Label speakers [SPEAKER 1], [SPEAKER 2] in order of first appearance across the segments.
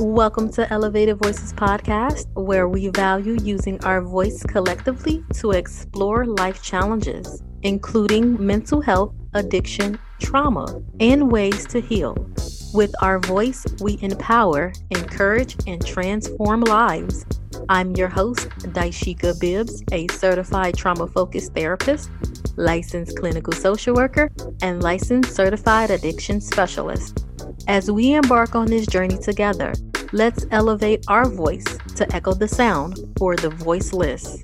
[SPEAKER 1] Welcome to Elevated Voices Podcast, where we value using our voice collectively to explore life challenges, including mental health, addiction, trauma, and ways to heal. With our voice, we empower, encourage, and transform lives. I'm your host, Dysheka Bibbs, a certified trauma focused therapist, licensed clinical social worker, and licensed certified addiction specialist. As we embark on this journey together, let's elevate our voice to echo the sound for the voiceless.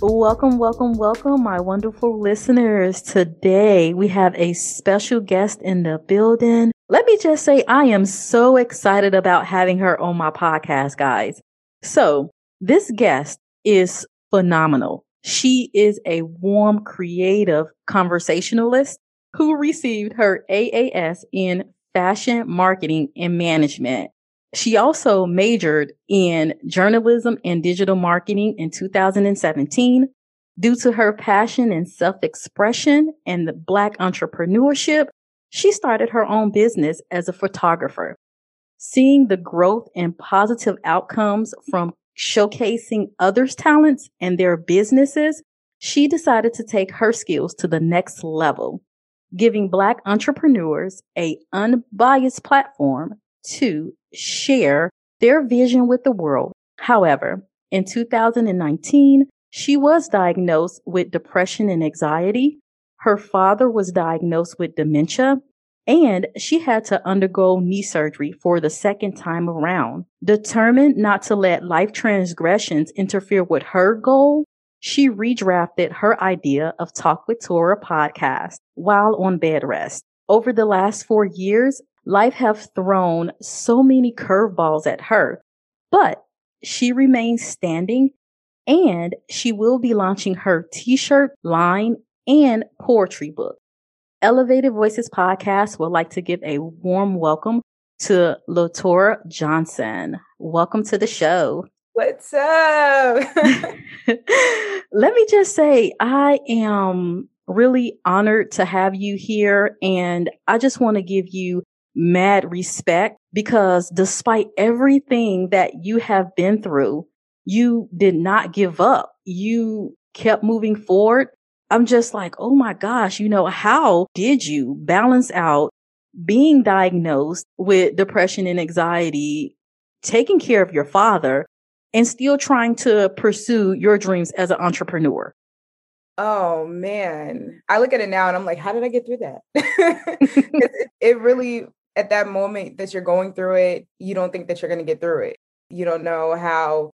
[SPEAKER 1] Welcome, welcome, welcome, my wonderful listeners. Today we have a special guest in the building. Let me just say, I am so excited about having her on my podcast, guys. So, this guest is phenomenal. She is a warm, creative conversationalist who received her AAS in fashion marketing and management. She also majored in journalism and digital marketing in 2017. Due to her passion and self-expression and the black entrepreneurship, she started her own business as a photographer. Seeing the growth and positive outcomes from showcasing others' talents and their businesses, she decided to take her skills to the next level giving Black entrepreneurs a unbiased platform to share their vision with the world. However, in 2019, she was diagnosed with depression and anxiety. Her father was diagnosed with dementia and she had to undergo knee surgery for the second time around. Determined not to let life transgressions interfere with her goal, she redrafted her idea of Talk with Tora podcast while on bed rest. Over the last four years, life have thrown so many curveballs at her, but she remains standing and she will be launching her t-shirt line and poetry book. Elevated Voices podcast would like to give a warm welcome to Latora Johnson. Welcome to the show.
[SPEAKER 2] What's up?
[SPEAKER 1] Let me just say, I am really honored to have you here. And I just want to give you mad respect because despite everything that you have been through, you did not give up. You kept moving forward. I'm just like, oh my gosh, you know, how did you balance out being diagnosed with depression and anxiety, taking care of your father, and still trying to pursue your dreams as an entrepreneur?
[SPEAKER 2] Oh man, I look at it now and I'm like, how did I get through that? it, it really, at that moment that you're going through it, you don't think that you're going to get through it. You don't know how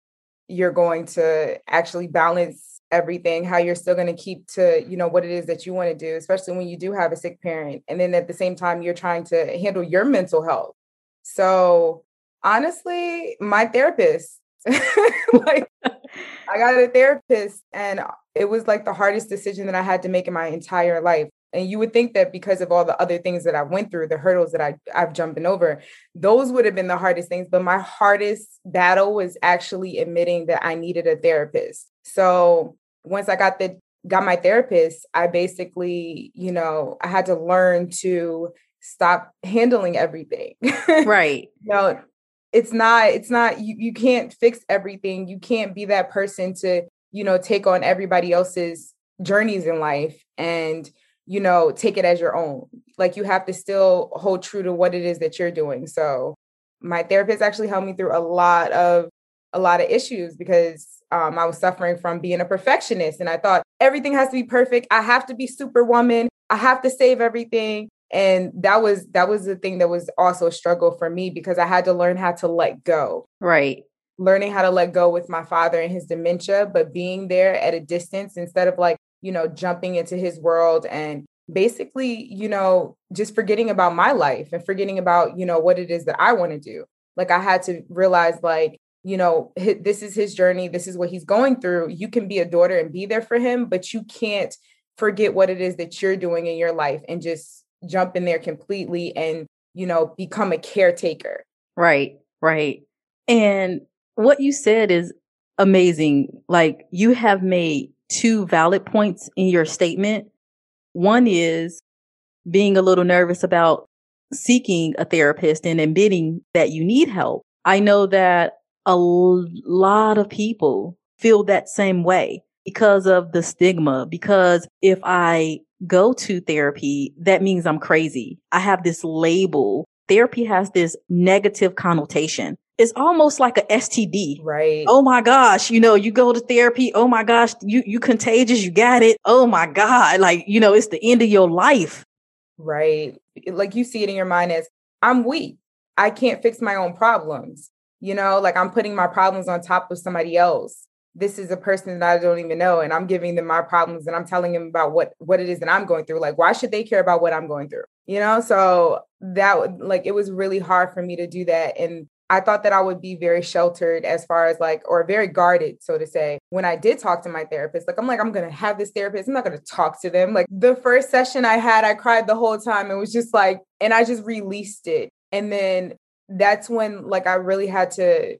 [SPEAKER 2] you're going to actually balance everything, how you're still going to keep to, you know, what it is that you want to do, especially when you do have a sick parent. And then at the same time, you're trying to handle your mental health. So honestly, my therapist like I got a therapist and it was like the hardest decision that I had to make in my entire life. And you would think that because of all the other things that I went through, the hurdles that I, I've jumping over, those would have been the hardest things. But my hardest battle was actually admitting that I needed a therapist. So once I got the got my therapist, I basically, you know, I had to learn to stop handling everything.
[SPEAKER 1] Right.
[SPEAKER 2] you know, it's not it's not you, you can't fix everything you can't be that person to you know take on everybody else's journeys in life and you know take it as your own. Like you have to still hold true to what it is that you're doing. So my therapist actually helped me through a lot of a lot of issues because um, I was suffering from being a perfectionist and I thought everything has to be perfect. I have to be superwoman. I have to save everything. And that was that was the thing that was also a struggle for me because i had to learn how to let go.
[SPEAKER 1] Right.
[SPEAKER 2] Learning how to let go with my father and his dementia but being there at a distance instead of like you know jumping into his world and basically you know just forgetting about my life and forgetting about you know what it is that i want to do like i had to realize like you know this is his journey this is what he's going through you can be a daughter and be there for him but you can't forget what it is that you're doing in your life and just jump in there completely and, you know, become a caretaker.
[SPEAKER 1] Right, right. And what you said is amazing. Like you have made two valid points in your statement. One is being a little nervous about seeking a therapist and admitting that you need help, I know that a lot of people feel that same way because of the stigma. Because if I go to therapy, that means I'm crazy. I have this label. Therapy has this negative connotation. It's almost like a STD.
[SPEAKER 2] Right.
[SPEAKER 1] Oh my gosh, you know, you go to therapy. Oh my gosh, you you contagious, you got it. Oh my god, like, you know, it's the end of your life.
[SPEAKER 2] Right. Like you see it in your mind as I'm weak. I can't fix my own problems. You know, like I'm putting my problems on top of somebody else this is a person that I don't even know and I'm giving them my problems and I'm telling them about what what it is that I'm going through like why should they care about what I'm going through you know so that like it was really hard for me to do that and I thought that I would be very sheltered as far as like or very guarded so to say. When I did talk to my therapist like I'm like I'm going to have this therapist. I'm not going to talk to them. Like the first session I had I cried the whole time. It was just like and I just released it. And then that's when like I really had to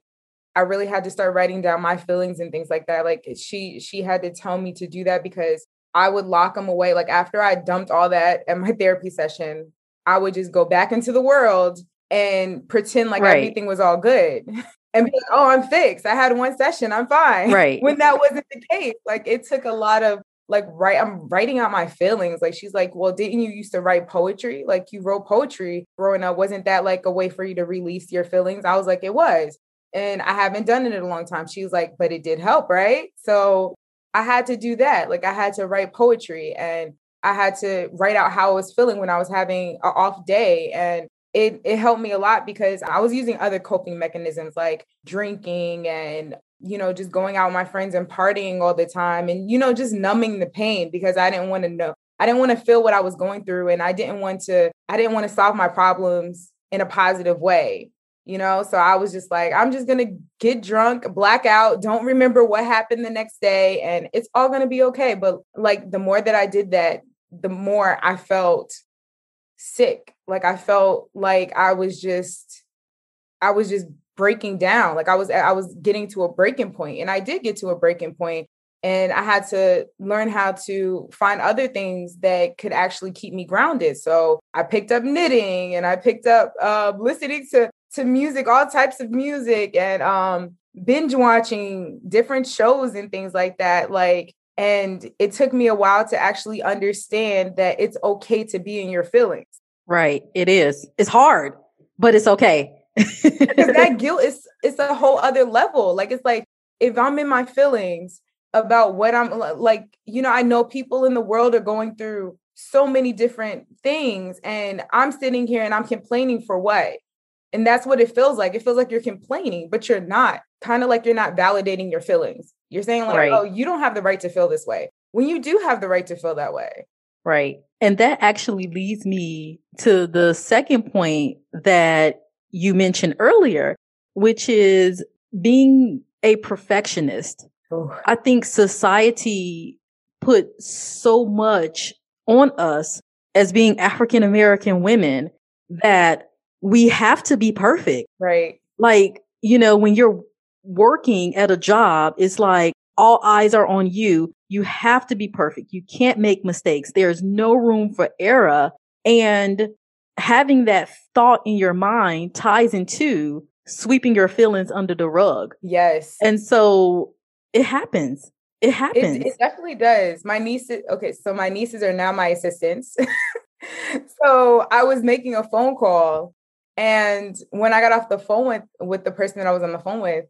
[SPEAKER 2] I really had to start writing down my feelings and things like that. Like she she had to tell me to do that because I would lock them away. Like after I dumped all that at my therapy session, I would just go back into the world and pretend like right. everything was all good. and be like, oh, I'm fixed. I had one session, I'm fine.
[SPEAKER 1] Right.
[SPEAKER 2] When that wasn't the case. Like it took a lot of like right I'm writing out my feelings. Like she's like, Well, didn't you used to write poetry? Like you wrote poetry growing up. Wasn't that like a way for you to release your feelings? I was like, It was and I haven't done it in a long time. She was like, but it did help, right? So I had to do that. Like I had to write poetry and I had to write out how I was feeling when I was having an off day. And it, it helped me a lot because I was using other coping mechanisms like drinking and, you know, just going out with my friends and partying all the time and, you know, just numbing the pain because I didn't want to know. I didn't want to feel what I was going through and I didn't want to, I didn't want to solve my problems in a positive way you know so i was just like i'm just gonna get drunk black out don't remember what happened the next day and it's all gonna be okay but like the more that i did that the more i felt sick. Like i felt like i was just i was just breaking down. Like i was i was getting to a breaking point and i did get to a breaking point and i had to learn how to find other things that could actually keep me grounded. So i picked up knitting and i picked up uh, listening to to music, all types of music, and um, binge watching different shows and things like that. Like, and it took me a while to actually understand that it's okay to be in your feelings.
[SPEAKER 1] Right. It is. It's hard, but it's okay.
[SPEAKER 2] that guilt is it's a whole other level. Like it's like if I'm in my feelings about what I'm like, you know, I know people in the world are going through so many different things and I'm sitting here and I'm complaining for what? And that's what it feels like. It feels like you're complaining, but you're not. Kind of like you're not validating your feelings. You're saying, like, right. oh, you don't have the right to feel this way when you do have the right to feel that way.
[SPEAKER 1] Right. And that actually leads me to the second point that you mentioned earlier, which is being a perfectionist. Oh. I think society put so much on us as being African American women that we have to be perfect.
[SPEAKER 2] Right.
[SPEAKER 1] Like, you know, when you're working at a job, it's like all eyes are on you. You have to be perfect. You can't make mistakes. There's no room for error. And having that thought in your mind ties into sweeping your feelings under the rug.
[SPEAKER 2] Yes.
[SPEAKER 1] And so it happens. It happens.
[SPEAKER 2] It, it definitely does. My nieces, okay, so my nieces are now my assistants. so I was making a phone call and when I got off the phone with with the person that I was on the phone with,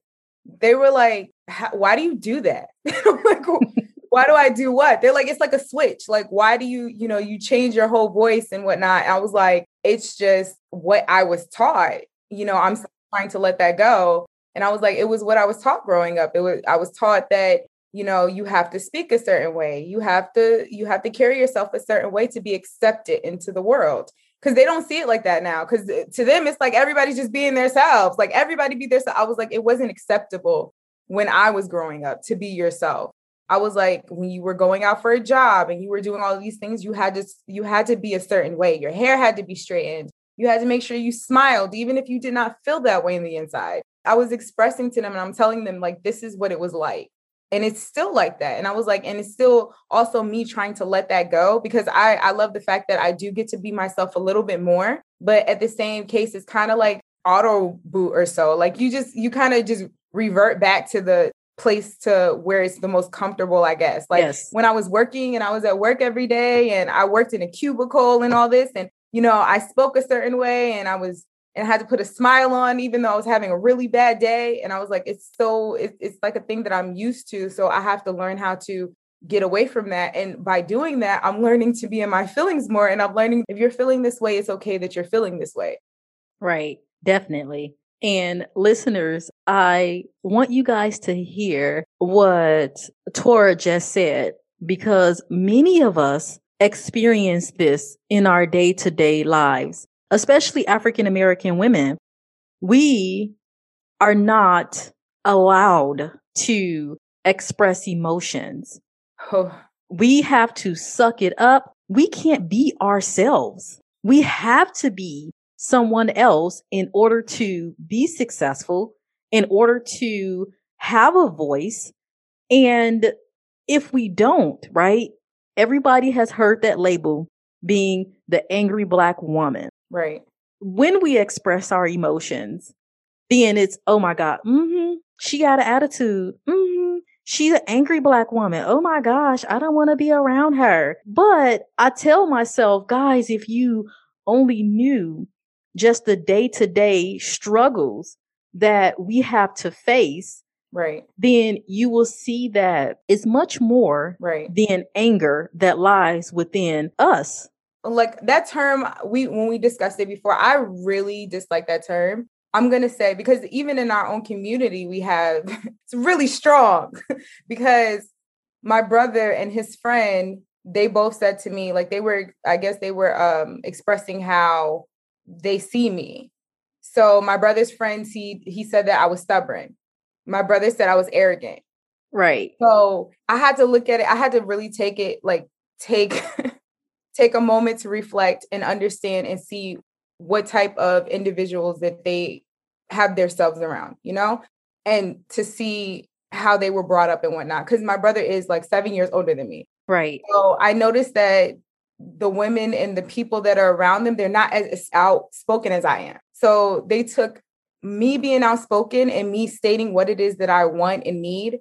[SPEAKER 2] they were like, "Why do you do that?" Like, "Why do I do what?" They're like, "It's like a switch. Like, why do you, you know, you change your whole voice and whatnot?" I was like, "It's just what I was taught. You know, I'm trying to let that go." And I was like, "It was what I was taught growing up. It was I was taught that." you know you have to speak a certain way you have to you have to carry yourself a certain way to be accepted into the world because they don't see it like that now. Because eh, to them, it's like everybody's just being themselves. Like everybody be their. I was like, it wasn't acceptable when I was growing up to be yourself. I was like, when you were going out for a job and you were doing all these things, you had to you had to be a certain way. Your hair had to be straightened. You had to make sure you smiled, even if you did not feel that way in the inside. I was expressing to them and I'm telling them like this is what it was like. And it's still like that and i was like and it's still also me trying to let that go because i i love the fact that i do get to be myself a little bit more but at the same case it's kind of like auto boot or so like you just you kind of just revert back to the place to where it's the most comfortable i guess like yes. when i was working and i was at work every day and i worked in a cubicle and all this and you know i spoke a certain way and i was and I had to put a smile on even though I was having a really bad day. And I was like, it's so, it, it's like a thing that I'm used to. So I have to learn how to get away from that. And by doing that, I'm learning to be in my feelings more. And I'm learning if you're feeling this way, it's okay that you're feeling this way.
[SPEAKER 1] Right. Definitely. And listeners, I want you guys to hear what Tora just said, because many of us experience this in our day to day lives especially African American women, we are not allowed to express emotions. Oh. We have to suck it up. We can't be ourselves. We have to be someone else in order to be successful, in order to have a voice. And if we don't, right? Everybody has heard that label being the angry black woman.
[SPEAKER 2] Right.
[SPEAKER 1] When we express our emotions, then it's, oh my God, mm-hmm, she got an attitude. Mm-hmm, she's an angry black woman. Oh my gosh, I don't want to be around her. But I tell myself, guys, if you only knew just the day to day struggles that we have to face,
[SPEAKER 2] right
[SPEAKER 1] then you will see that it's much more
[SPEAKER 2] right
[SPEAKER 1] than anger that lies within us
[SPEAKER 2] like that term we when we discussed it before i really dislike that term. I'm going to say because even in our own community we have it's really strong. Because my brother and his friend they both said to me like they were i guess they were um expressing how they see me. So my brother's friends he he said that i was stubborn. My brother said i was arrogant.
[SPEAKER 1] Right.
[SPEAKER 2] So i had to look at it i had to really take it like take take a moment to reflect and understand and see what type of individuals that they have themselves around, you know, and to see how they were brought up and whatnot. Because my brother is like seven years older than me.
[SPEAKER 1] Right.
[SPEAKER 2] So I noticed that the women and the people that are around them, they're not as outspoken as I am. So they took me being outspoken and me stating what it is that I want and need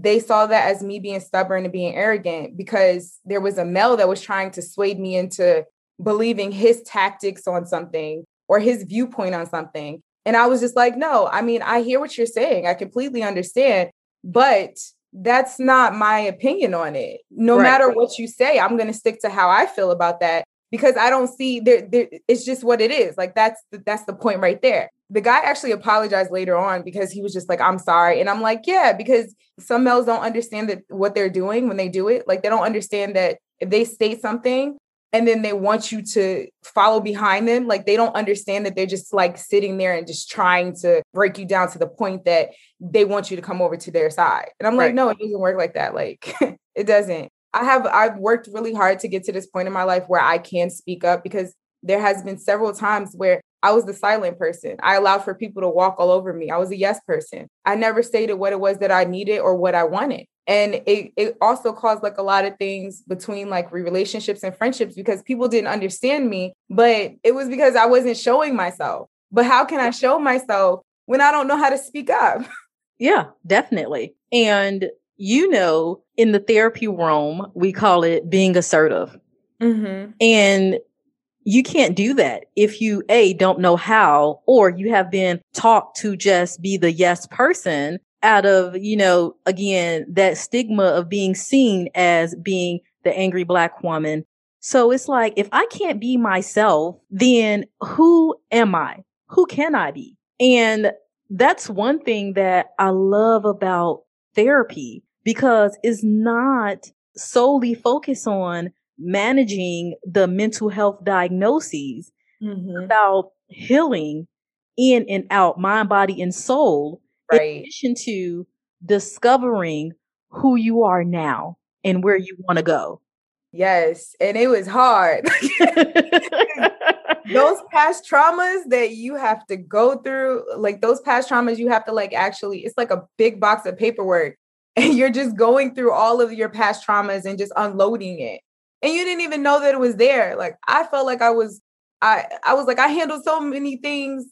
[SPEAKER 2] they saw that as me being stubborn and being arrogant because there was a male that was trying to sway me into believing his tactics on something or his viewpoint on something. And I was just like, no, I mean, I hear what you're saying. I completely understand, but that's not my opinion on it. No right. matter what you say, I'm going to stick to how I feel about that because I don't see there, there it's just what it is. Like that's the, that's the point right there the guy actually apologized later on because he was just like, I'm sorry. And I'm like, yeah, because some males don't understand that what they're doing when they do it. Like they don't understand that if they state something and then they want you to follow behind them, like they don't understand that they're just like sitting there and just trying to break you down to the point that they want you to come over to their side. And I'm right. like, no, it doesn't work like that. Like it doesn't. I have I've worked really hard to get to this point in my life where I can speak up because there has been several times where I was the silent person. I allowed for people to walk all over me. I was a yes person. I never stated what it was that I needed or what I wanted. And it, it also caused like a lot of things between like relationships and friendships because people didn't understand me, but it was because I wasn't showing myself. But how can I show myself when I don't know how to speak up?
[SPEAKER 1] Yeah, definitely. And you know, in the therapy realm, we call it being assertive. Mm-hmm. And you can't do that if you a don't know how or you have been taught to just be the yes person out of you know again that stigma of being seen as being the angry black woman. So it's like if i can't be myself then who am i? Who can i be? And that's one thing that i love about therapy because it's not solely focused on managing the mental health diagnoses mm-hmm. about healing in and out mind body and soul
[SPEAKER 2] right.
[SPEAKER 1] in addition to discovering who you are now and where you want to go
[SPEAKER 2] yes and it was hard those past traumas that you have to go through like those past traumas you have to like actually it's like a big box of paperwork and you're just going through all of your past traumas and just unloading it. And you didn't even know that it was there. Like I felt like I was I I was like I handled so many things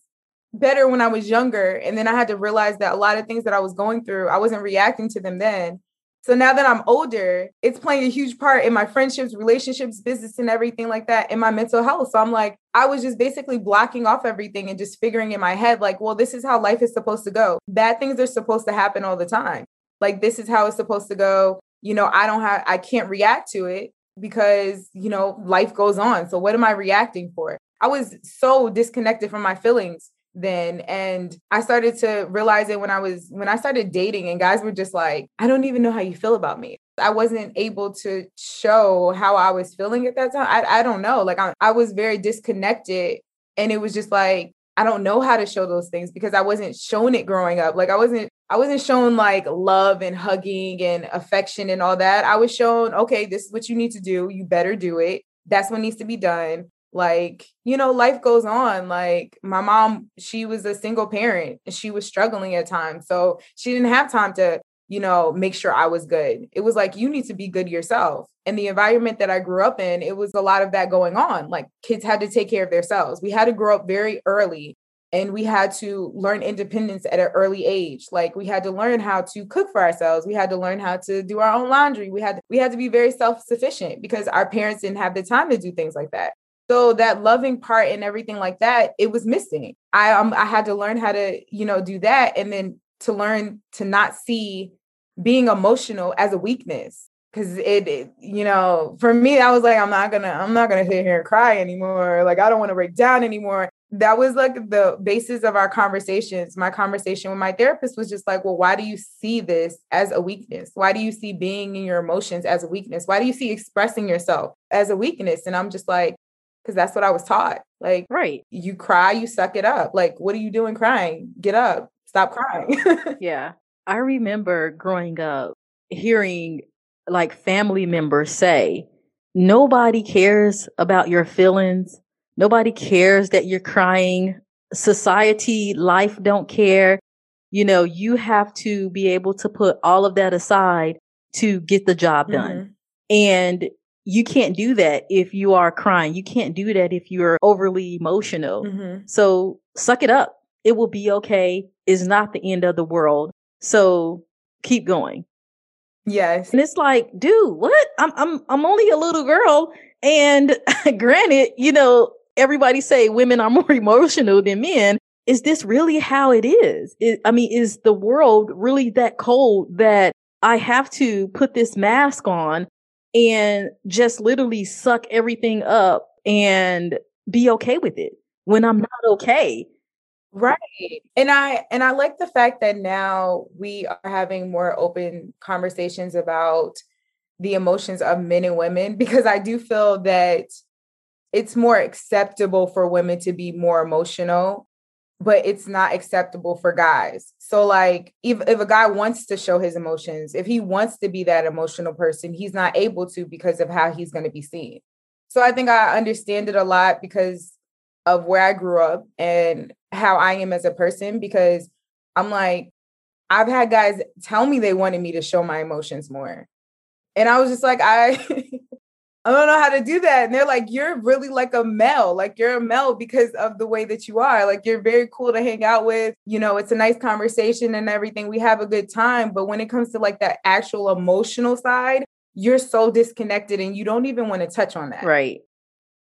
[SPEAKER 2] better when I was younger and then I had to realize that a lot of things that I was going through, I wasn't reacting to them then. So now that I'm older, it's playing a huge part in my friendships, relationships, business, and everything like that, in my mental health. So I'm like, I was just basically blocking off everything and just figuring in my head, like, well, this is how life is supposed to go. Bad things are supposed to happen all the time. Like, this is how it's supposed to go. You know, I don't have, I can't react to it because, you know, life goes on. So what am I reacting for? I was so disconnected from my feelings then and i started to realize it when i was when i started dating and guys were just like i don't even know how you feel about me i wasn't able to show how i was feeling at that time i, I don't know like I, I was very disconnected and it was just like i don't know how to show those things because i wasn't shown it growing up like i wasn't i wasn't shown like love and hugging and affection and all that. I was shown okay this is what you need to do. You better do it. That's what needs to be done. Like you know life goes on. Like my mom she was a single parent and she was struggling at times. So she didn't have time to you know make sure i was good. It was like you need to be good yourself. And the environment that i grew up in it was a lot of that going on. Like kids had to take care of themselves. We had to grow up very early and we had to learn independence at an early age. Like we had to learn how to cook for ourselves. We had to learn how to do our own laundry. We had we had to be very self-sufficient because our parents didn't have the time to do things like that. So that loving part and everything like that, it was missing. I um, I had to learn how to, you know, do that and then to learn to not see being emotional as a weakness. Because it, it, you know for me i was like i'm not gonna i'm not gonna sit here and cry anymore. Like i don't want to break down anymore that was like the basis of our conversations my conversation with my therapist was just like well why do you see this as a weakness why do you see being in your emotions as a weakness why do you see expressing yourself as a weakness and i'm just like because that's what I was taught. Like,
[SPEAKER 1] right.
[SPEAKER 2] You cry, you suck it up. Like, what are you doing crying? Get up. Stop crying.
[SPEAKER 1] yeah. I remember growing up hearing like family members say, nobody cares about your feelings. Nobody cares that you're crying. Society, life don't care. You know, you have to be able to put all of that aside to get the job done. Mm-hmm. And you can't do that if you are crying. You can't do that if you're overly emotional. Mm-hmm. So suck it up. It will be okay. It's not the end of the world. So keep going.
[SPEAKER 2] Yes.
[SPEAKER 1] And it's like, dude, what? I'm I'm I'm only a little girl. And granted, you know, everybody say women are more emotional than men. Is this really how it is? I mean, is the world really that cold that I have to put this mask on and just literally suck everything up and be okay with it when I'm not okay.
[SPEAKER 2] Right. And I and I like the fact that now we are having more open conversations about the emotions of men and women because I do feel that it's more acceptable for women to be more emotional but it's not acceptable for guys. So like if if a guy wants to show his emotions, if he wants to be that emotional person, he's not able to because of how he's going to be seen. So I think I understand it a lot because of where I grew up and how I am as a person because I'm like I've had guys tell me they wanted me to show my emotions more. And I was just like I I don't know how to do that. And they're like, you're really like a male, like you're a male because of the way that you are. Like you're very cool to hang out with. You know, it's a nice conversation and everything. We have a good time. But when it comes to like that actual emotional side, you're so disconnected and you don't even want to touch on that.
[SPEAKER 1] Right.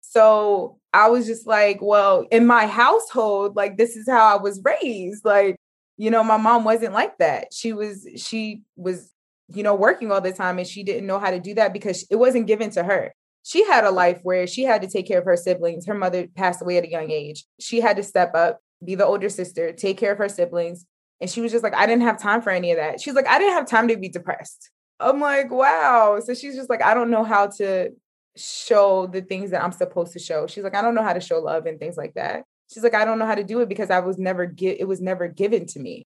[SPEAKER 2] So I was just like, well, in my household, like this is how I was raised. Like, you know, my mom wasn't like that. She was, she was you know, working all the time and she didn't know how to do that because it wasn't given to her. She had a life where she had to take care of her siblings. Her mother passed away at a young age. She had to step up, be the older sister, take care of her siblings. And she was just like, I didn't have time for any of that. She's like, I didn't have time to be depressed. I'm like, wow. So she's just like, I don't know how to show the things that I'm supposed to show. She's like, I don't know how to show love and things like that. She's like, I don't know how to do it because I was never get it was never given to me.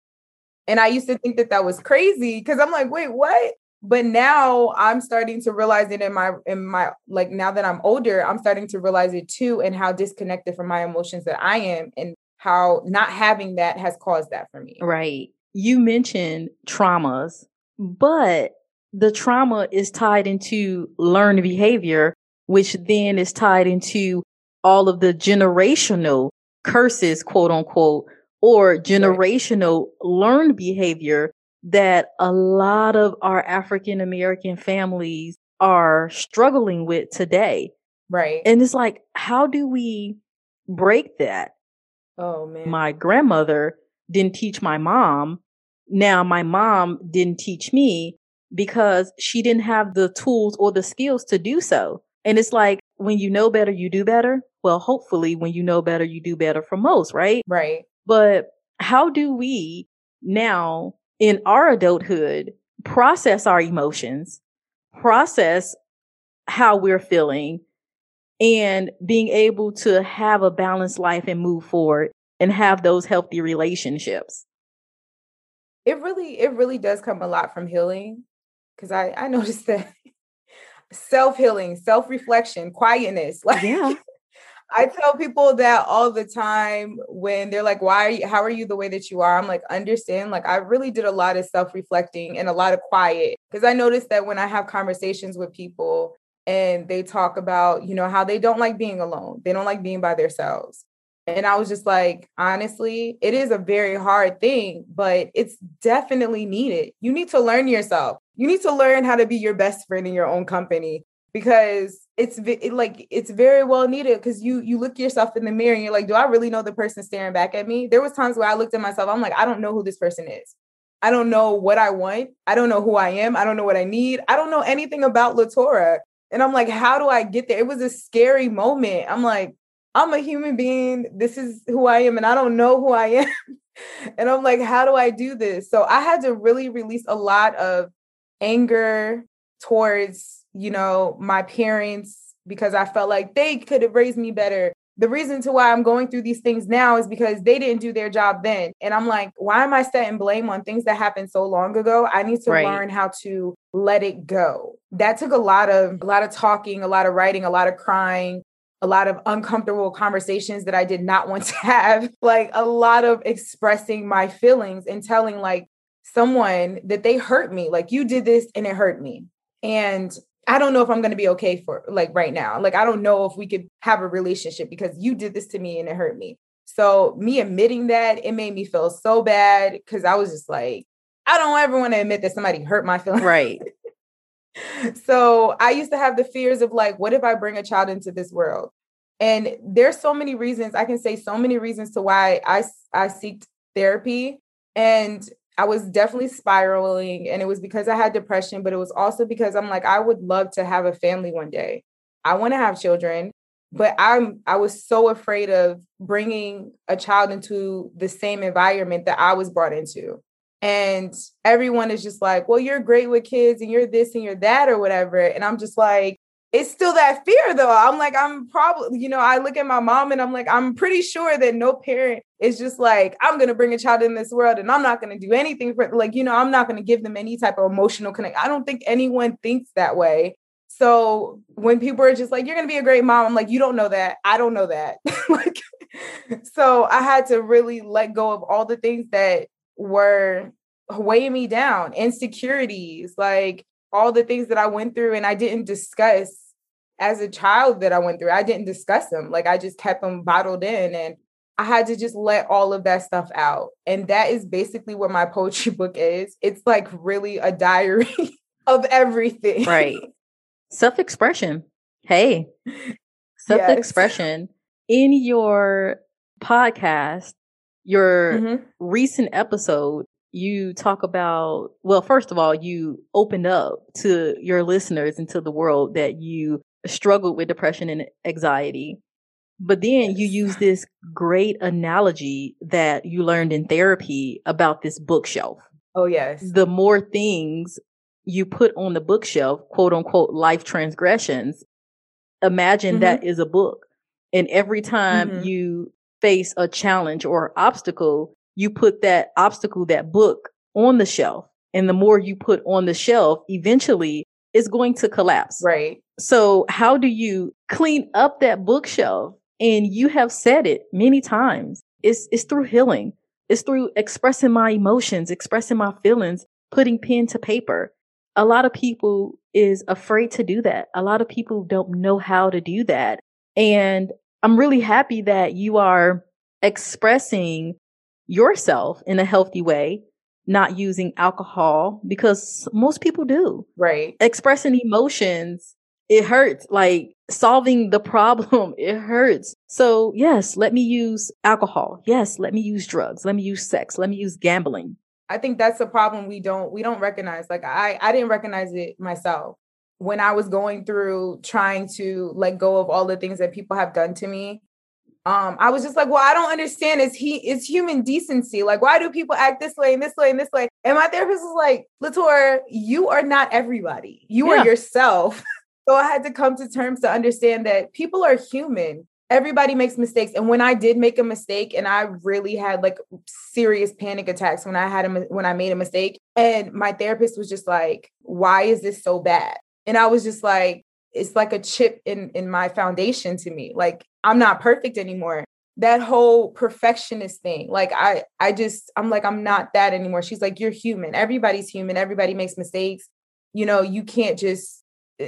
[SPEAKER 2] And I used to think that that was crazy because I'm like, wait, what? But now I'm starting to realize it in my in my like now that I'm older, I'm starting to realize it too and how disconnected from my emotions that I am and how not having that has caused that for me.
[SPEAKER 1] Right. You mentioned traumas But the trauma is tied into learned behavior, which then is tied into all of the generational curses, quote unquote, or generational learned behavior that a lot of our African American families are struggling with today.
[SPEAKER 2] Right.
[SPEAKER 1] And it's like, how do we break that?
[SPEAKER 2] Oh man.
[SPEAKER 1] My grandmother didn't teach my mom. Now my mom didn't teach me because she didn't have the tools or the skills to do so. And it's like when you know better, you do better. Well, hopefully when you know better, you do better for most, right?
[SPEAKER 2] Right.
[SPEAKER 1] But how do we now in our adulthood process our emotions, process how we're feeling, and being able to have a balanced life and move forward and have those healthy relationships?
[SPEAKER 2] It really, it really does come a lot from healing. Cause I, I noticed that self-healing, self-reflection, quietness. Like
[SPEAKER 1] yeah.
[SPEAKER 2] I tell people that all the time when they're like, why are you, how are you the way that you are? I'm like, understand, like, I really did a lot of self reflecting and a lot of quiet. Cause I noticed that when I have conversations with people and they talk about, you know, how they don't like being alone, they don't like being by themselves. And I was just like, honestly, it is a very hard thing, but it's definitely needed. You need to learn yourself. You need to learn how to be your best friend in your own company because it's it, like it's very well needed because you you look yourself in the mirror and you're like do i really know the person staring back at me? There was times where i looked at myself i'm like i don't know who this person is. I don't know what i want. I don't know who i am. I don't know what i need. I don't know anything about latora. And i'm like how do i get there? It was a scary moment. I'm like i'm a human being. This is who i am and i don't know who i am. And i'm like how do i do this? So i had to really release a lot of anger towards you know, my parents because I felt like they could have raised me better. The reason to why I'm going through these things now is because they didn't do their job then. And I'm like, why am I setting blame on things that happened so long ago? I need to right. learn how to let it go. That took a lot of a lot of talking, a lot of writing, a lot of crying, a lot of uncomfortable conversations that I did not want to have, like a lot of expressing my feelings and telling like someone that they hurt me, like you did this and it hurt me. And I don't know if I'm going to be okay for like right now. Like, I don't know if we could have a relationship because you did this to me and it hurt me. So, me admitting that, it made me feel so bad because I was just like, I don't ever want to admit that somebody hurt my feelings.
[SPEAKER 1] Right.
[SPEAKER 2] so, I used to have the fears of like, what if I bring a child into this world? And there's so many reasons, I can say so many reasons to why I, I seeked therapy. And I was definitely spiraling and it was because I had depression, but it was also because I'm like, I would love to have a family one day. I want to have children, but I'm I was so afraid of bringing a child into the same environment that I was brought into. And everyone is just like, well, you're great with kids and you're this and you're that or whatever. And I'm just like, it's still that fear though. I'm like, I'm probably, you know, I look at my mom and I'm like, I'm pretty sure that no parent is just like, I'm gonna bring a child in this world and I'm not gonna do anything for like, you know, I'm not gonna give them any type of emotional connect. I don't think anyone thinks that way. So when people are just like, you're gonna be a great mom, I'm like, you don't know that. I don't know that. like, so I had to really let go of all the things that were weighing me down, insecurities, like all the things that I went through and I didn't discuss as a child that I went through. I didn't discuss them. Like I just kept them bottled in and I had to just let all of that stuff out. And that is basically what my poetry book is. It's like really a diary of everything.
[SPEAKER 1] Right. Self expression. Hey, self expression. Yes. In your podcast, your mm-hmm. recent episode, you talk about, well, first of all, you opened up to your listeners and to the world that you struggled with depression and anxiety. But then you use this great analogy that you learned in therapy about this bookshelf.
[SPEAKER 2] Oh, yes.
[SPEAKER 1] The more things you put on the bookshelf, quote unquote, life transgressions, imagine mm-hmm. that is a book. And every time mm-hmm. you face a challenge or obstacle, you put that obstacle, that book on the shelf. And the more you put on the shelf, eventually it's going to collapse.
[SPEAKER 2] Right.
[SPEAKER 1] So how do you clean up that bookshelf? And you have said it many times. It's, it's through healing. It's through expressing my emotions, expressing my feelings, putting pen to paper. A lot of people is afraid to do that. A lot of people don't know how to do that. And I'm really happy that you are expressing yourself in a healthy way, not using alcohol because most people do.
[SPEAKER 2] Right.
[SPEAKER 1] Expressing emotions, it hurts. Like solving the problem, it hurts. So, yes, let me use alcohol. Yes, let me use drugs. Let me use sex. Let me use gambling.
[SPEAKER 2] I think that's a problem we don't we don't recognize. Like I I didn't recognize it myself when I was going through trying to let go of all the things that people have done to me um, I was just like, well, I don't understand. Is he is human decency? Like, why do people act this way and this way and this way? And my therapist was like, Latora, you are not everybody. You yeah. are yourself. so I had to come to terms to understand that people are human. Everybody makes mistakes. And when I did make a mistake, and I really had like serious panic attacks when I had a when I made a mistake, and my therapist was just like, "Why is this so bad?" And I was just like, it's like a chip in in my foundation to me. Like i'm not perfect anymore. That whole perfectionist thing like i i just i'm like i'm not that anymore. She's like you're human. Everybody's human. Everybody makes mistakes. You know you can't just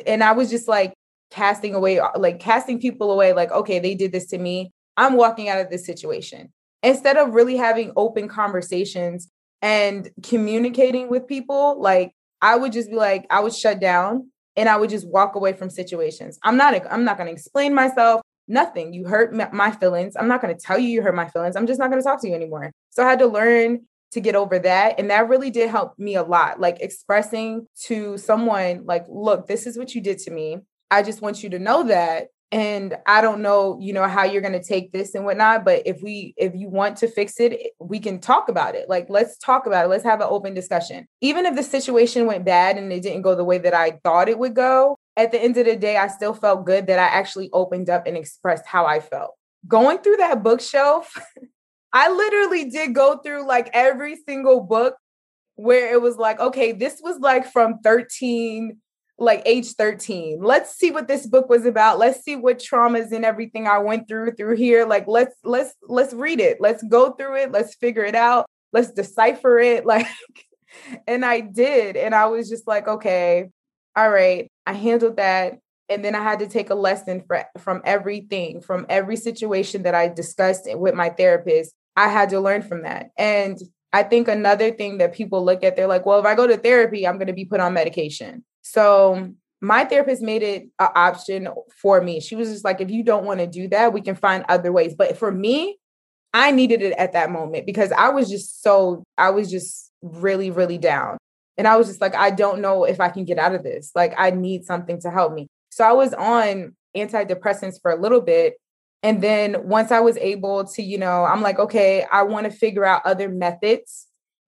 [SPEAKER 2] and i was just like casting away like casting people away like okay they did this to me. I'm walking out of this situation. Instead of really having open conversations and communicating with people like i would just be like i would shut down and I would just walk away from situations. I'm not I'm not going to explain myself. Nothing. You hurt my feelings. I'm not going to tell you you hurt my feelings. I'm just not going to talk to you anymore. So I had to learn to get over that and that really did help me a lot. Like expressing to someone like, "Look, this is what you did to me. I just want you to know that and i don't know you know how you're going to take this and whatnot but if we if you want to fix it we can talk about it. Like let's talk about it. Let's have an open discussion. Even if the situation went bad and it didn't go the way that i thought it would go at the end of the day i still felt good that i actually opened up and expressed how i felt. Going through that bookshelf i literally did go through like every single book where it was like okay this was like from 13 like age 13 let's see what this book was about. Let's see what traumas and everything i went through through here. Like let's let's let's read it. Let's go through it. Let's figure it out. Let's decipher it. Like and i did. And i was just like okay all right i handled that. And then i had to take a lesson for, from everything from every situation that i discussed with my therapist. I had to learn from that. And i think another thing that people look at they're like well if i go to therapy i'm going to be put on medication so my therapist made it an option for me. She was just like, if you don't want to do that, we can find other ways. But for me, I needed it at that moment because I was just so, I was just really, really down. And I was just like, I don't know if I can get out of this. Like, I need something to help me. So I was on antidepressants for a little bit. And then once I was able to, you know, I'm like, okay, I want to figure out other methods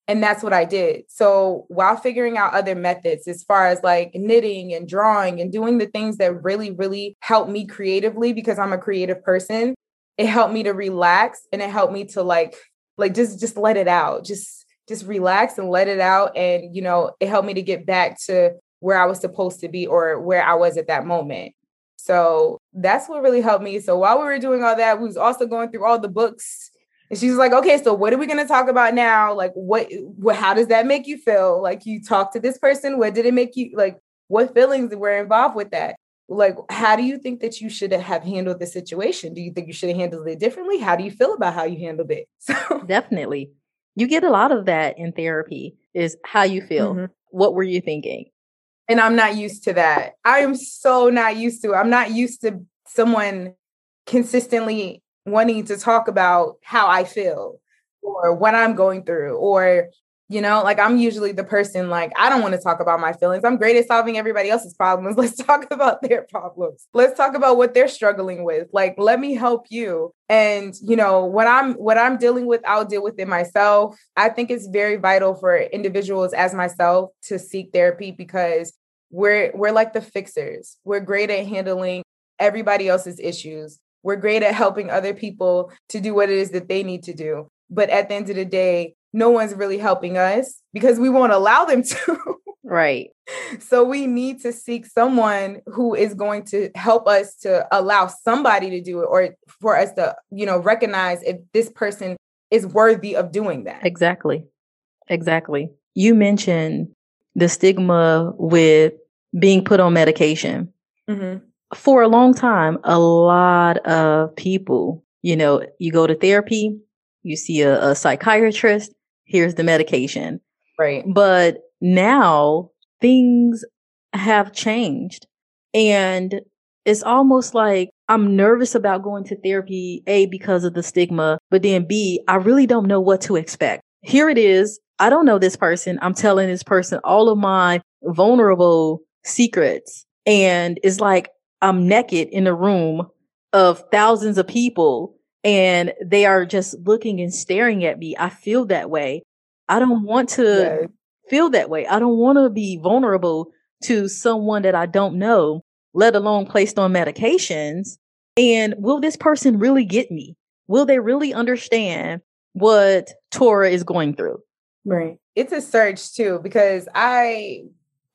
[SPEAKER 2] and that's what I did. So while figuring out other methods as far as like knitting and drawing and doing the things that really, really help me creatively because I'm a creative person, it helped me to relax and it helped me to like, like just just let it out. Just just relax and let it out. And you know, it helped me to get back to where I was supposed to be or where I was at that moment. So that's what really helped me. So while we were doing all that, we was also going through all the books and she's like, okay, so what are we going to talk about now? Like, what, what, how does that make you feel? Like, you talk to this person. What did it make you like? What feelings were involved with that? Like, how do you think that you should have handled the situation? Do you think you should have handled it differently? How do you feel about how you handled it?
[SPEAKER 1] So, definitely. You get a lot of that in therapy is how you feel. Mm-hmm. What were you thinking?
[SPEAKER 2] And I'm not used to that. I am so not used to it. I'm not used to someone consistently wanting to talk about how I feel or what I'm going through or you know like i'm usually the person like i don't want to talk about my feelings. I'm great at solving everybody else's problems. Let's talk about their problems. Let's talk about what they're struggling with. Like let me help you. And you know what i'm what i'm dealing with i'll deal with it myself. I think it's very vital for individuals as myself to seek therapy because we're we're like the fixers. We're great at handling everybody else's issues we're great at helping other people to do what it is that they need to do. But at the end of the day, no one's really helping us because we won't allow them to.
[SPEAKER 1] Right.
[SPEAKER 2] So we need to seek someone who is going to help us to allow somebody to do it or for us to, you know, recognize if this person is worthy of doing that.
[SPEAKER 1] Exactly. Exactly. you mentioned the stigma with being put on medication. Mm-hmm. For a long time, a lot of people, you know, you go to therapy, you see a, a psychiatrist, here's the medication.
[SPEAKER 2] Right.
[SPEAKER 1] But now things have changed. And it's almost like I'm nervous about going to therapy, A, because of the stigma, but then B, I really don't know what to expect. Here it is. I don't know this person. I'm telling this person all of my vulnerable secrets. And it's like I'm naked in a room of thousands of people and they are just looking and staring at me. I feel that way. I don't want to feel that way. I don't want to be vulnerable to someone that I don't know, let alone placed on medications. And will this person really get me? Will they really understand what Tora is going through?
[SPEAKER 2] Right. It's a search too, because I,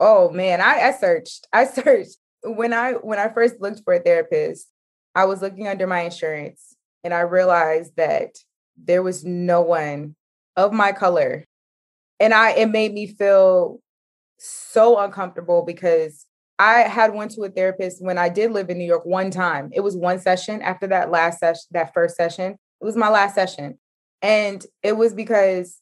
[SPEAKER 2] oh man, I, I searched. I searched when I when I first looked for a therapist. I was looking under my insurance, and I realized that there was no one of my color, and I it made me feel so uncomfortable because I had went to a therapist when I did live in New York one time. It was one session after that last session, that first session. It was my last session. And it was because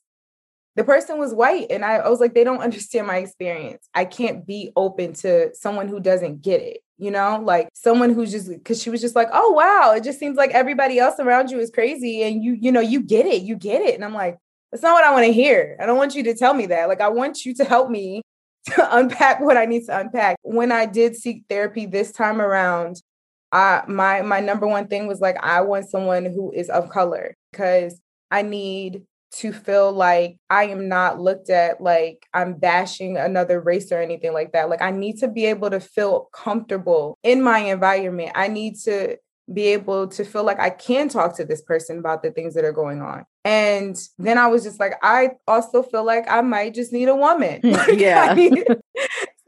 [SPEAKER 2] the person was white. And I, I was like, they don't understand my experience. I can't be open to someone who doesn't get it, you know, like someone who's just because she was just like, oh wow, it just seems like everybody else around you is crazy. And you, you know, you get it, you get it. And I'm like, that's not what I want to hear. I don't want you to tell me that. Like, I want you to help me to unpack what I need to unpack. When I did seek therapy this time around, I my my number one thing was like I want someone who is of color because I need to feel like I am not looked at like I'm bashing another race or anything like that. Like I need to be able to feel comfortable in my environment. I need to be able to feel like I can talk to this person about the things that are going on. And then I was just like, I also feel like I might just need a woman.
[SPEAKER 1] yeah.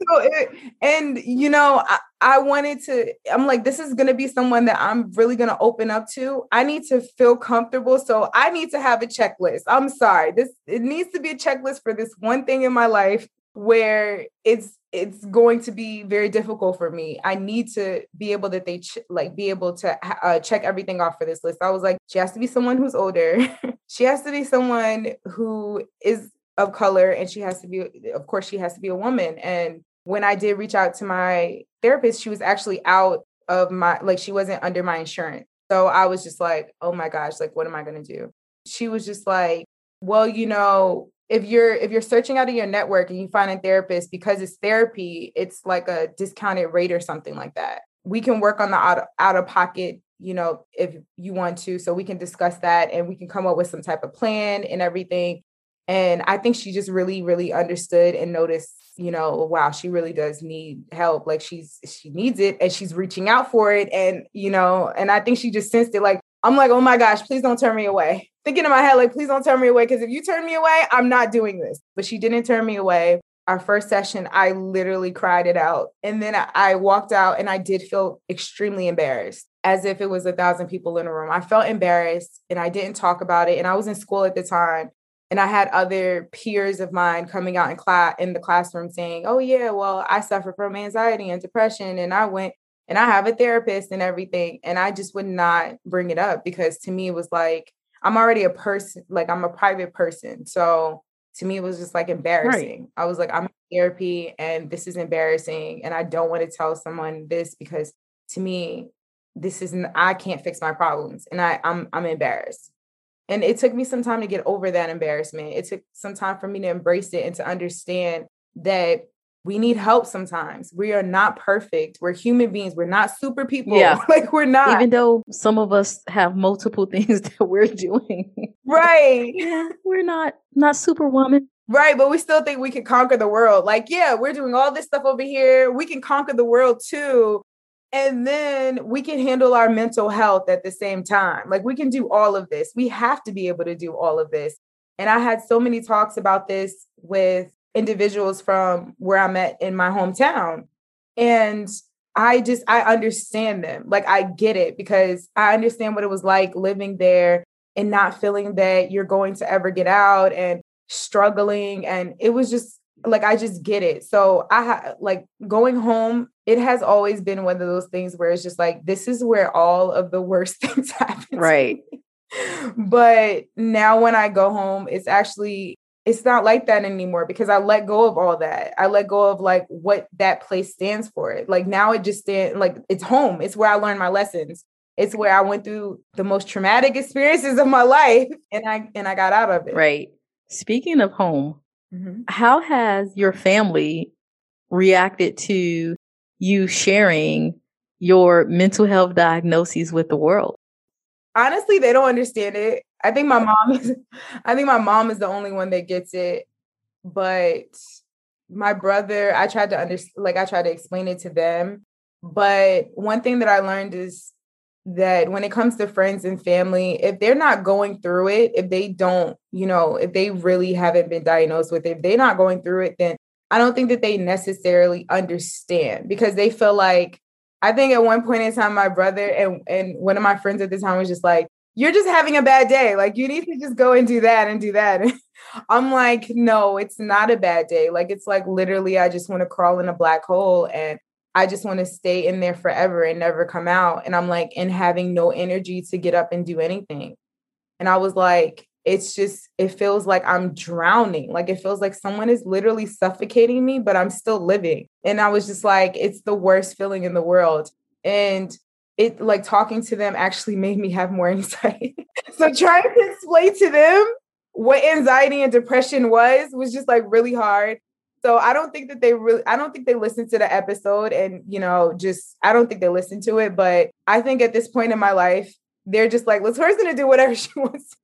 [SPEAKER 2] So it, and you know, I, I wanted to, I'm like, this is gonna be someone that I'm really gonna open up to. I need to feel comfortable. So I need to have a checklist. I'm sorry. This it needs to be a checklist for this one thing in my life where it's it's going to be very difficult for me. I need to be able that they ch- like be able to uh, check everything off for this list. I was like, she has to be someone who's older. she has to be someone who is of color, and she has to be, of course, she has to be a woman. And when I did reach out to my therapist, she was actually out of my like she wasn't under my insurance. So I was just like, oh my gosh, like what am I gonna do? She was just like, well, you know, if you're if you're searching out of your network and you find a therapist because it's therapy it's like a discounted rate or something like that we can work on the out of, out of pocket you know if you want to so we can discuss that and we can come up with some type of plan and everything and i think she just really really understood and noticed you know wow she really does need help like she's she needs it and she's reaching out for it and you know and i think she just sensed it like i'm like oh my gosh please don't turn me away thinking in my head, like, please don't turn me away. Because if you turn me away, I'm not doing this. But she didn't turn me away. Our first session, I literally cried it out. And then I walked out and I did feel extremely embarrassed, as if it was a thousand people in a room. I felt embarrassed and I didn't talk about it. And I was in school at the time. And I had other peers of mine coming out in class in the classroom saying, Oh, yeah, well, I suffer from anxiety and depression. And I went and I have a therapist and everything. And I just would not bring it up because to me it was like, I'm already a person, like I'm a private person. So to me, it was just like embarrassing. Right. I was like, I'm in therapy and this is embarrassing. And I don't want to tell someone this because to me, this isn't, I can't fix my problems. And I, I'm I'm embarrassed. And it took me some time to get over that embarrassment. It took some time for me to embrace it and to understand that we need help sometimes. We are not perfect. We're human beings. We're not super people. Yeah. like we're not.
[SPEAKER 1] Even though some of us have multiple things that we're doing.
[SPEAKER 2] Right.
[SPEAKER 1] yeah, we're not not superwoman.
[SPEAKER 2] Right, but we still think we can conquer the world. Like, yeah, we're doing all this stuff over here. We can conquer the world too. And then we can handle our mental health at the same time. Like we can do all of this. We have to be able to do all of this. And I had so many talks about this with individuals from where I'm at in my hometown. And I just, I understand them. Like, I get it because I understand what it was like living there and not feeling that you're going to ever get out. And struggling and it was just like I just get it. So I ha- like going home. It has always been one of those things where it's just like this is where all of the worst things happen.
[SPEAKER 1] Right.
[SPEAKER 2] but now when I go home, it's actually it's not like that anymore because I let go of all that. I let go of like what that place stands for. Like now it just stand like it's home. It's where I learned my lessons. It's where I went through the most traumatic experiences of my life and I and I got out of it.
[SPEAKER 1] Right. Speaking of home, mm-hmm. how has your family reacted to you sharing your mental health diagnoses with the world?
[SPEAKER 2] Honestly, they don't understand it. I think my mom is I think my mom is the only one that gets it. But my brother, I tried to understand like I tried to explain it to them. But one thing that I learned is that when it comes to friends and family, if they're not going through it, if they don't, you know, if they really haven't been diagnosed with it, if they're not going through it, then I don't think that they necessarily understand because they feel like I think at one point in time, my brother and, and one of my friends at the time was just like, You're just having a bad day. Like, you need to just go and do that and do that. I'm like, No, it's not a bad day. Like, it's like literally, I just want to crawl in a black hole and I just want to stay in there forever and never come out. And I'm like, and having no energy to get up and do anything. And I was like, it's just, it feels like I'm drowning. Like it feels like someone is literally suffocating me, but I'm still living. And I was just like, it's the worst feeling in the world. And it like talking to them actually made me have more anxiety. so trying to explain to them what anxiety and depression was was just like really hard. So I don't think that they really I don't think they listened to the episode and you know just I don't think they listened to it but I think at this point in my life they're just like let's going to do whatever she wants.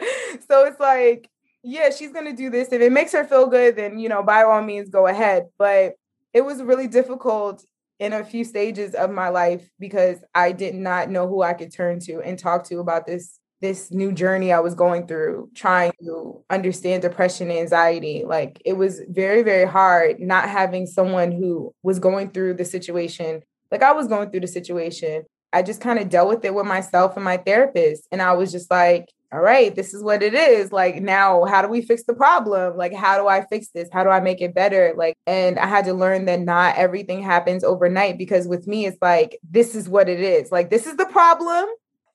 [SPEAKER 2] so it's like yeah, she's going to do this if it makes her feel good then you know by all means go ahead but it was really difficult in a few stages of my life because I did not know who I could turn to and talk to about this this new journey I was going through, trying to understand depression and anxiety. Like it was very, very hard not having someone who was going through the situation. Like I was going through the situation. I just kind of dealt with it with myself and my therapist. And I was just like, all right, this is what it is. Like, now, how do we fix the problem? Like, how do I fix this? How do I make it better? Like, and I had to learn that not everything happens overnight because with me, it's like, this is what it is. Like, this is the problem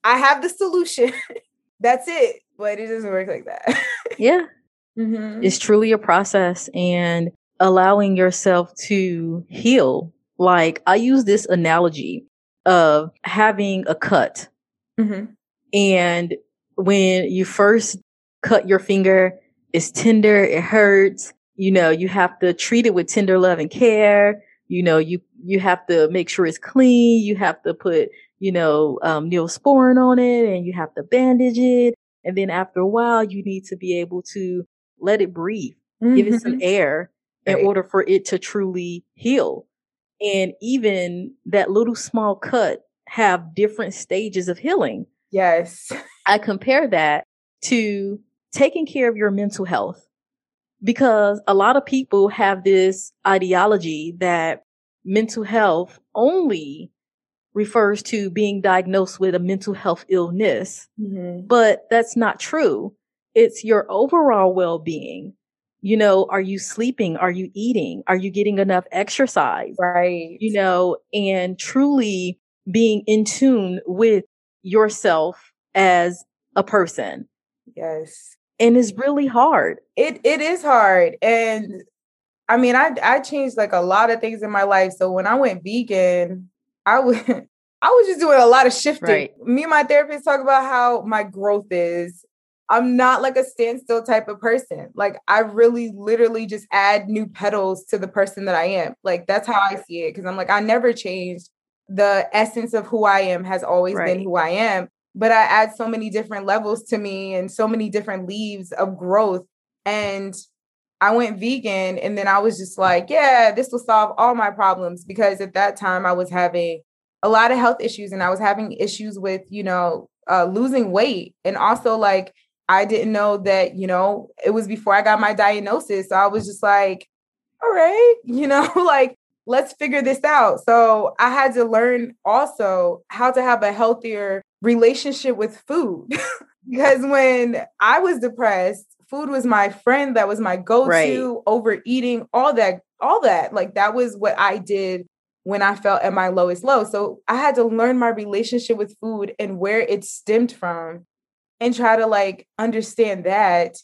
[SPEAKER 2] I have the solution. That's it. But it doesn't work like that.
[SPEAKER 1] yeah. Mm-hmm. It's truly a process and allowing yourself to heal. Like I use this analogy of having a cut. Mm-hmm. And when you first cut your finger, it's tender, it hurts. You know, you have to treat it with tender love and care. You know, you, you have to make sure it's clean. You have to put you know, um, neosporin on it and you have to bandage it. And then after a while, you need to be able to let it breathe, mm-hmm. give it some mm-hmm. air in right. order for it to truly heal. And even that little small cut have different stages of healing.
[SPEAKER 2] Yes.
[SPEAKER 1] I compare that to taking care of your mental health because a lot of people have this ideology that mental health only refers to being diagnosed with a mental health illness, mm-hmm. but that's not true. It's your overall well-being. You know, are you sleeping? Are you eating? Are you getting enough exercise?
[SPEAKER 2] Right.
[SPEAKER 1] You know, and truly being in tune with yourself as a person.
[SPEAKER 2] Yes.
[SPEAKER 1] And it's really hard.
[SPEAKER 2] It it is hard. And I mean, I I changed like a lot of things in my life. So when I went vegan, I was I was just doing a lot of shifting. Right. Me and my therapist talk about how my growth is. I'm not like a standstill type of person. Like I really literally just add new petals to the person that I am. Like that's how I see it. Cause I'm like, I never changed. The essence of who I am has always right. been who I am. But I add so many different levels to me and so many different leaves of growth. And I went vegan and then I was just like, yeah, this will solve all my problems because at that time I was having a lot of health issues and I was having issues with, you know, uh, losing weight. And also, like, I didn't know that, you know, it was before I got my diagnosis. So I was just like, all right, you know, like, let's figure this out. So I had to learn also how to have a healthier relationship with food. because when I was depressed, food was my friend, that was my go-to, right. overeating, all that, all that. Like that was what I did when I felt at my lowest low. So I had to learn my relationship with food and where it stemmed from and try to like understand that.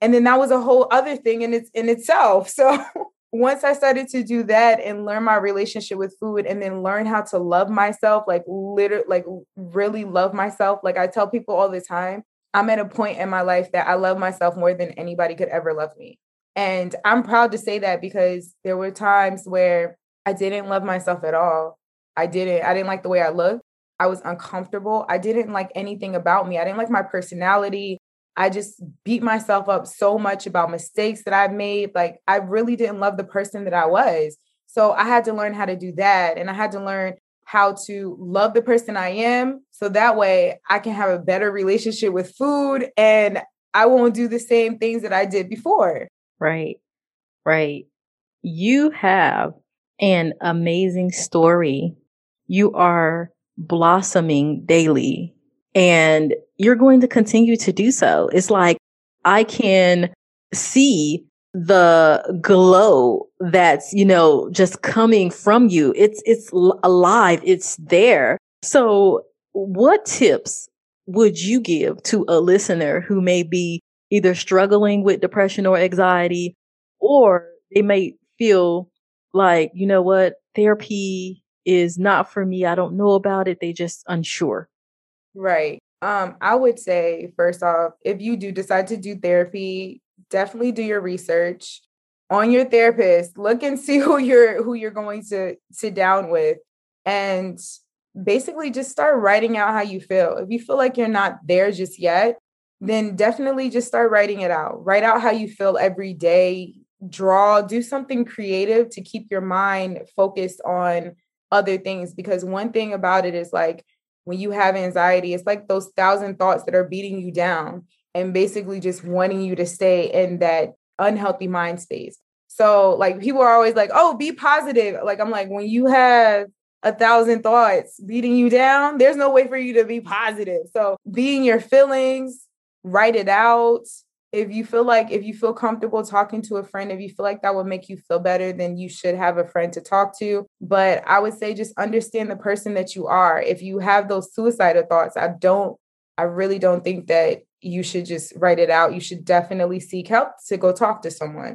[SPEAKER 2] And then that was a whole other thing in its in itself. So once I started to do that and learn my relationship with food and then learn how to love myself, like literally like really love myself. Like I tell people all the time, I'm at a point in my life that I love myself more than anybody could ever love me. And I'm proud to say that because there were times where I didn't love myself at all. I didn't. I didn't like the way I looked. I was uncomfortable. I didn't like anything about me. I didn't like my personality. I just beat myself up so much about mistakes that I've made. Like, I really didn't love the person that I was. So I had to learn how to do that. And I had to learn how to love the person I am. So that way I can have a better relationship with food and I won't do the same things that I did before.
[SPEAKER 1] Right. Right. You have an amazing story. You are blossoming daily and you're going to continue to do so. It's like I can see the glow that's, you know, just coming from you. It's, it's alive. It's there. So what tips would you give to a listener who may be either struggling with depression or anxiety, or they may feel like, you know what, therapy is not for me. I don't know about it. They just unsure.
[SPEAKER 2] Right. Um, I would say first off, if you do decide to do therapy, definitely do your research on your therapist. Look and see who you're who you're going to sit down with and basically just start writing out how you feel. If you feel like you're not there just yet, then definitely just start writing it out. Write out how you feel every day. Draw, do something creative to keep your mind focused on other things because one thing about it is like when you have anxiety, it's like those thousand thoughts that are beating you down and basically just wanting you to stay in that unhealthy mind space. So, like, people are always like, oh, be positive. Like, I'm like, when you have a thousand thoughts beating you down, there's no way for you to be positive. So, be in your feelings, write it out, if you feel like if you feel comfortable talking to a friend if you feel like that would make you feel better then you should have a friend to talk to but i would say just understand the person that you are if you have those suicidal thoughts i don't i really don't think that you should just write it out you should definitely seek help to go talk to someone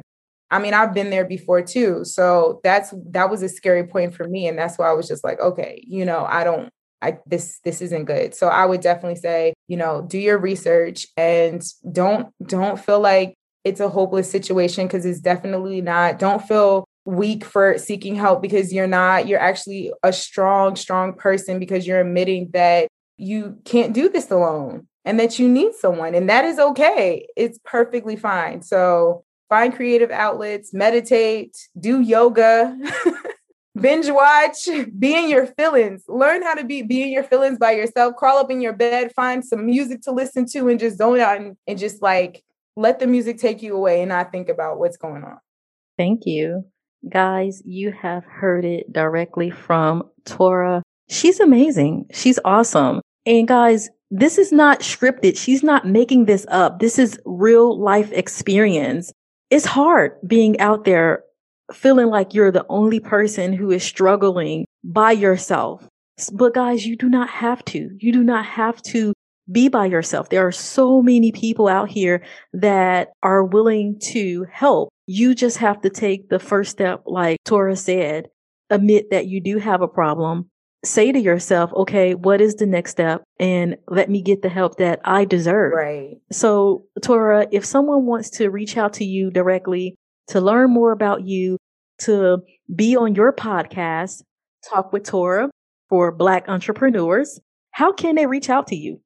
[SPEAKER 2] i mean i've been there before too so that's that was a scary point for me and that's why i was just like okay you know i don't I this this isn't good. So I would definitely say, you know, do your research and don't don't feel like it's a hopeless situation because it's definitely not. Don't feel weak for seeking help because you're not. You're actually a strong strong person because you're admitting that you can't do this alone and that you need someone and that is okay. It's perfectly fine. So find creative outlets, meditate, do yoga. binge watch, be in your feelings. Learn how to be be in your feelings by yourself. Crawl up in your bed, find some music to listen to, and just zone out and, and just like let the music take you away and not think about what's going on.
[SPEAKER 1] Thank you. Guys, you have heard it directly from Tora. She's amazing. She's awesome. And guys, this is not scripted. She's not making this up. This is real life experience. It's hard being out there feeling like you're the only person who is struggling by yourself. But guys, you do not have to. You do not have to be by yourself. There are so many people out here that are willing to help. You just have to take the first step, like Tora said, admit that you do have a problem. Say to yourself, okay, what is the next step? And let me get the help that I deserve.
[SPEAKER 2] Right.
[SPEAKER 1] So, Tora, if someone wants to reach out to you directly, to learn more about you, to be on your podcast, Talk with Tora for Black entrepreneurs, how can they reach out to you?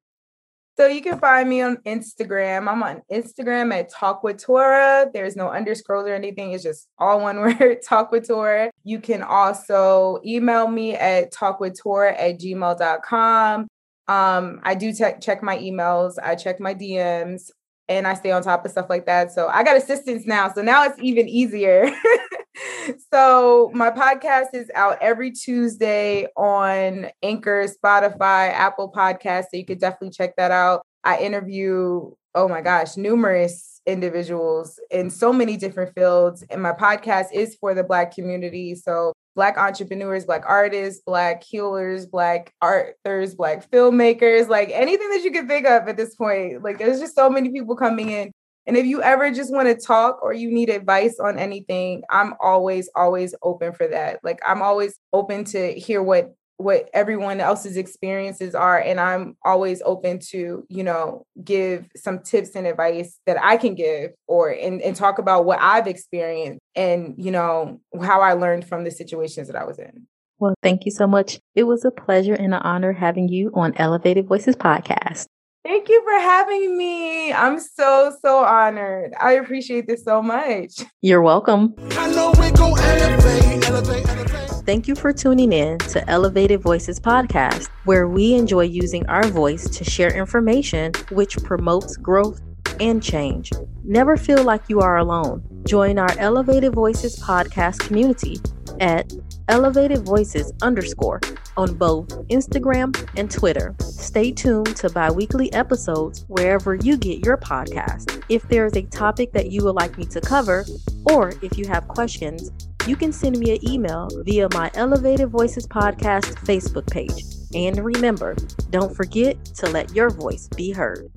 [SPEAKER 2] So you can find me on Instagram. I'm on Instagram at Talk with Tora. There's no underscores or anything. It's just all one word, Talk with Tora. You can also email me at talkwithtora at gmail.com. Um, I do te- check my emails. I check my DMs and I stay on top of stuff like that. So I got assistance now. So now it's even easier. so my podcast is out every Tuesday on Anchor, Spotify, Apple Podcasts. So you could definitely check that out. I interview oh my gosh, numerous individuals in so many different fields. And my podcast is for the Black community. So, Black entrepreneurs, Black artists, Black healers, Black authors, Black filmmakers, like anything that you can think of at this point. Like, there's just so many people coming in. And if you ever just want to talk or you need advice on anything, I'm always, always open for that. Like, I'm always open to hear what what everyone else's experiences are and i'm always open to you know give some tips and advice that i can give or and, and talk about what i've experienced and you know how i learned from the situations that i was in
[SPEAKER 1] well thank you so much it was a pleasure and an honor having you on elevated voices podcast
[SPEAKER 2] Thank you for having me. I'm so, so honored. I appreciate this so much.
[SPEAKER 1] You're welcome. Thank you for tuning in to Elevated Voices podcast, where we enjoy using our voice to share information which promotes growth and change. Never feel like you are alone. Join our Elevated Voices podcast community at Elevated Voices underscore on both Instagram and Twitter. Stay tuned to bi weekly episodes wherever you get your podcast. If there is a topic that you would like me to cover, or if you have questions, you can send me an email via my Elevated Voices Podcast Facebook page. And remember, don't forget to let your voice be heard.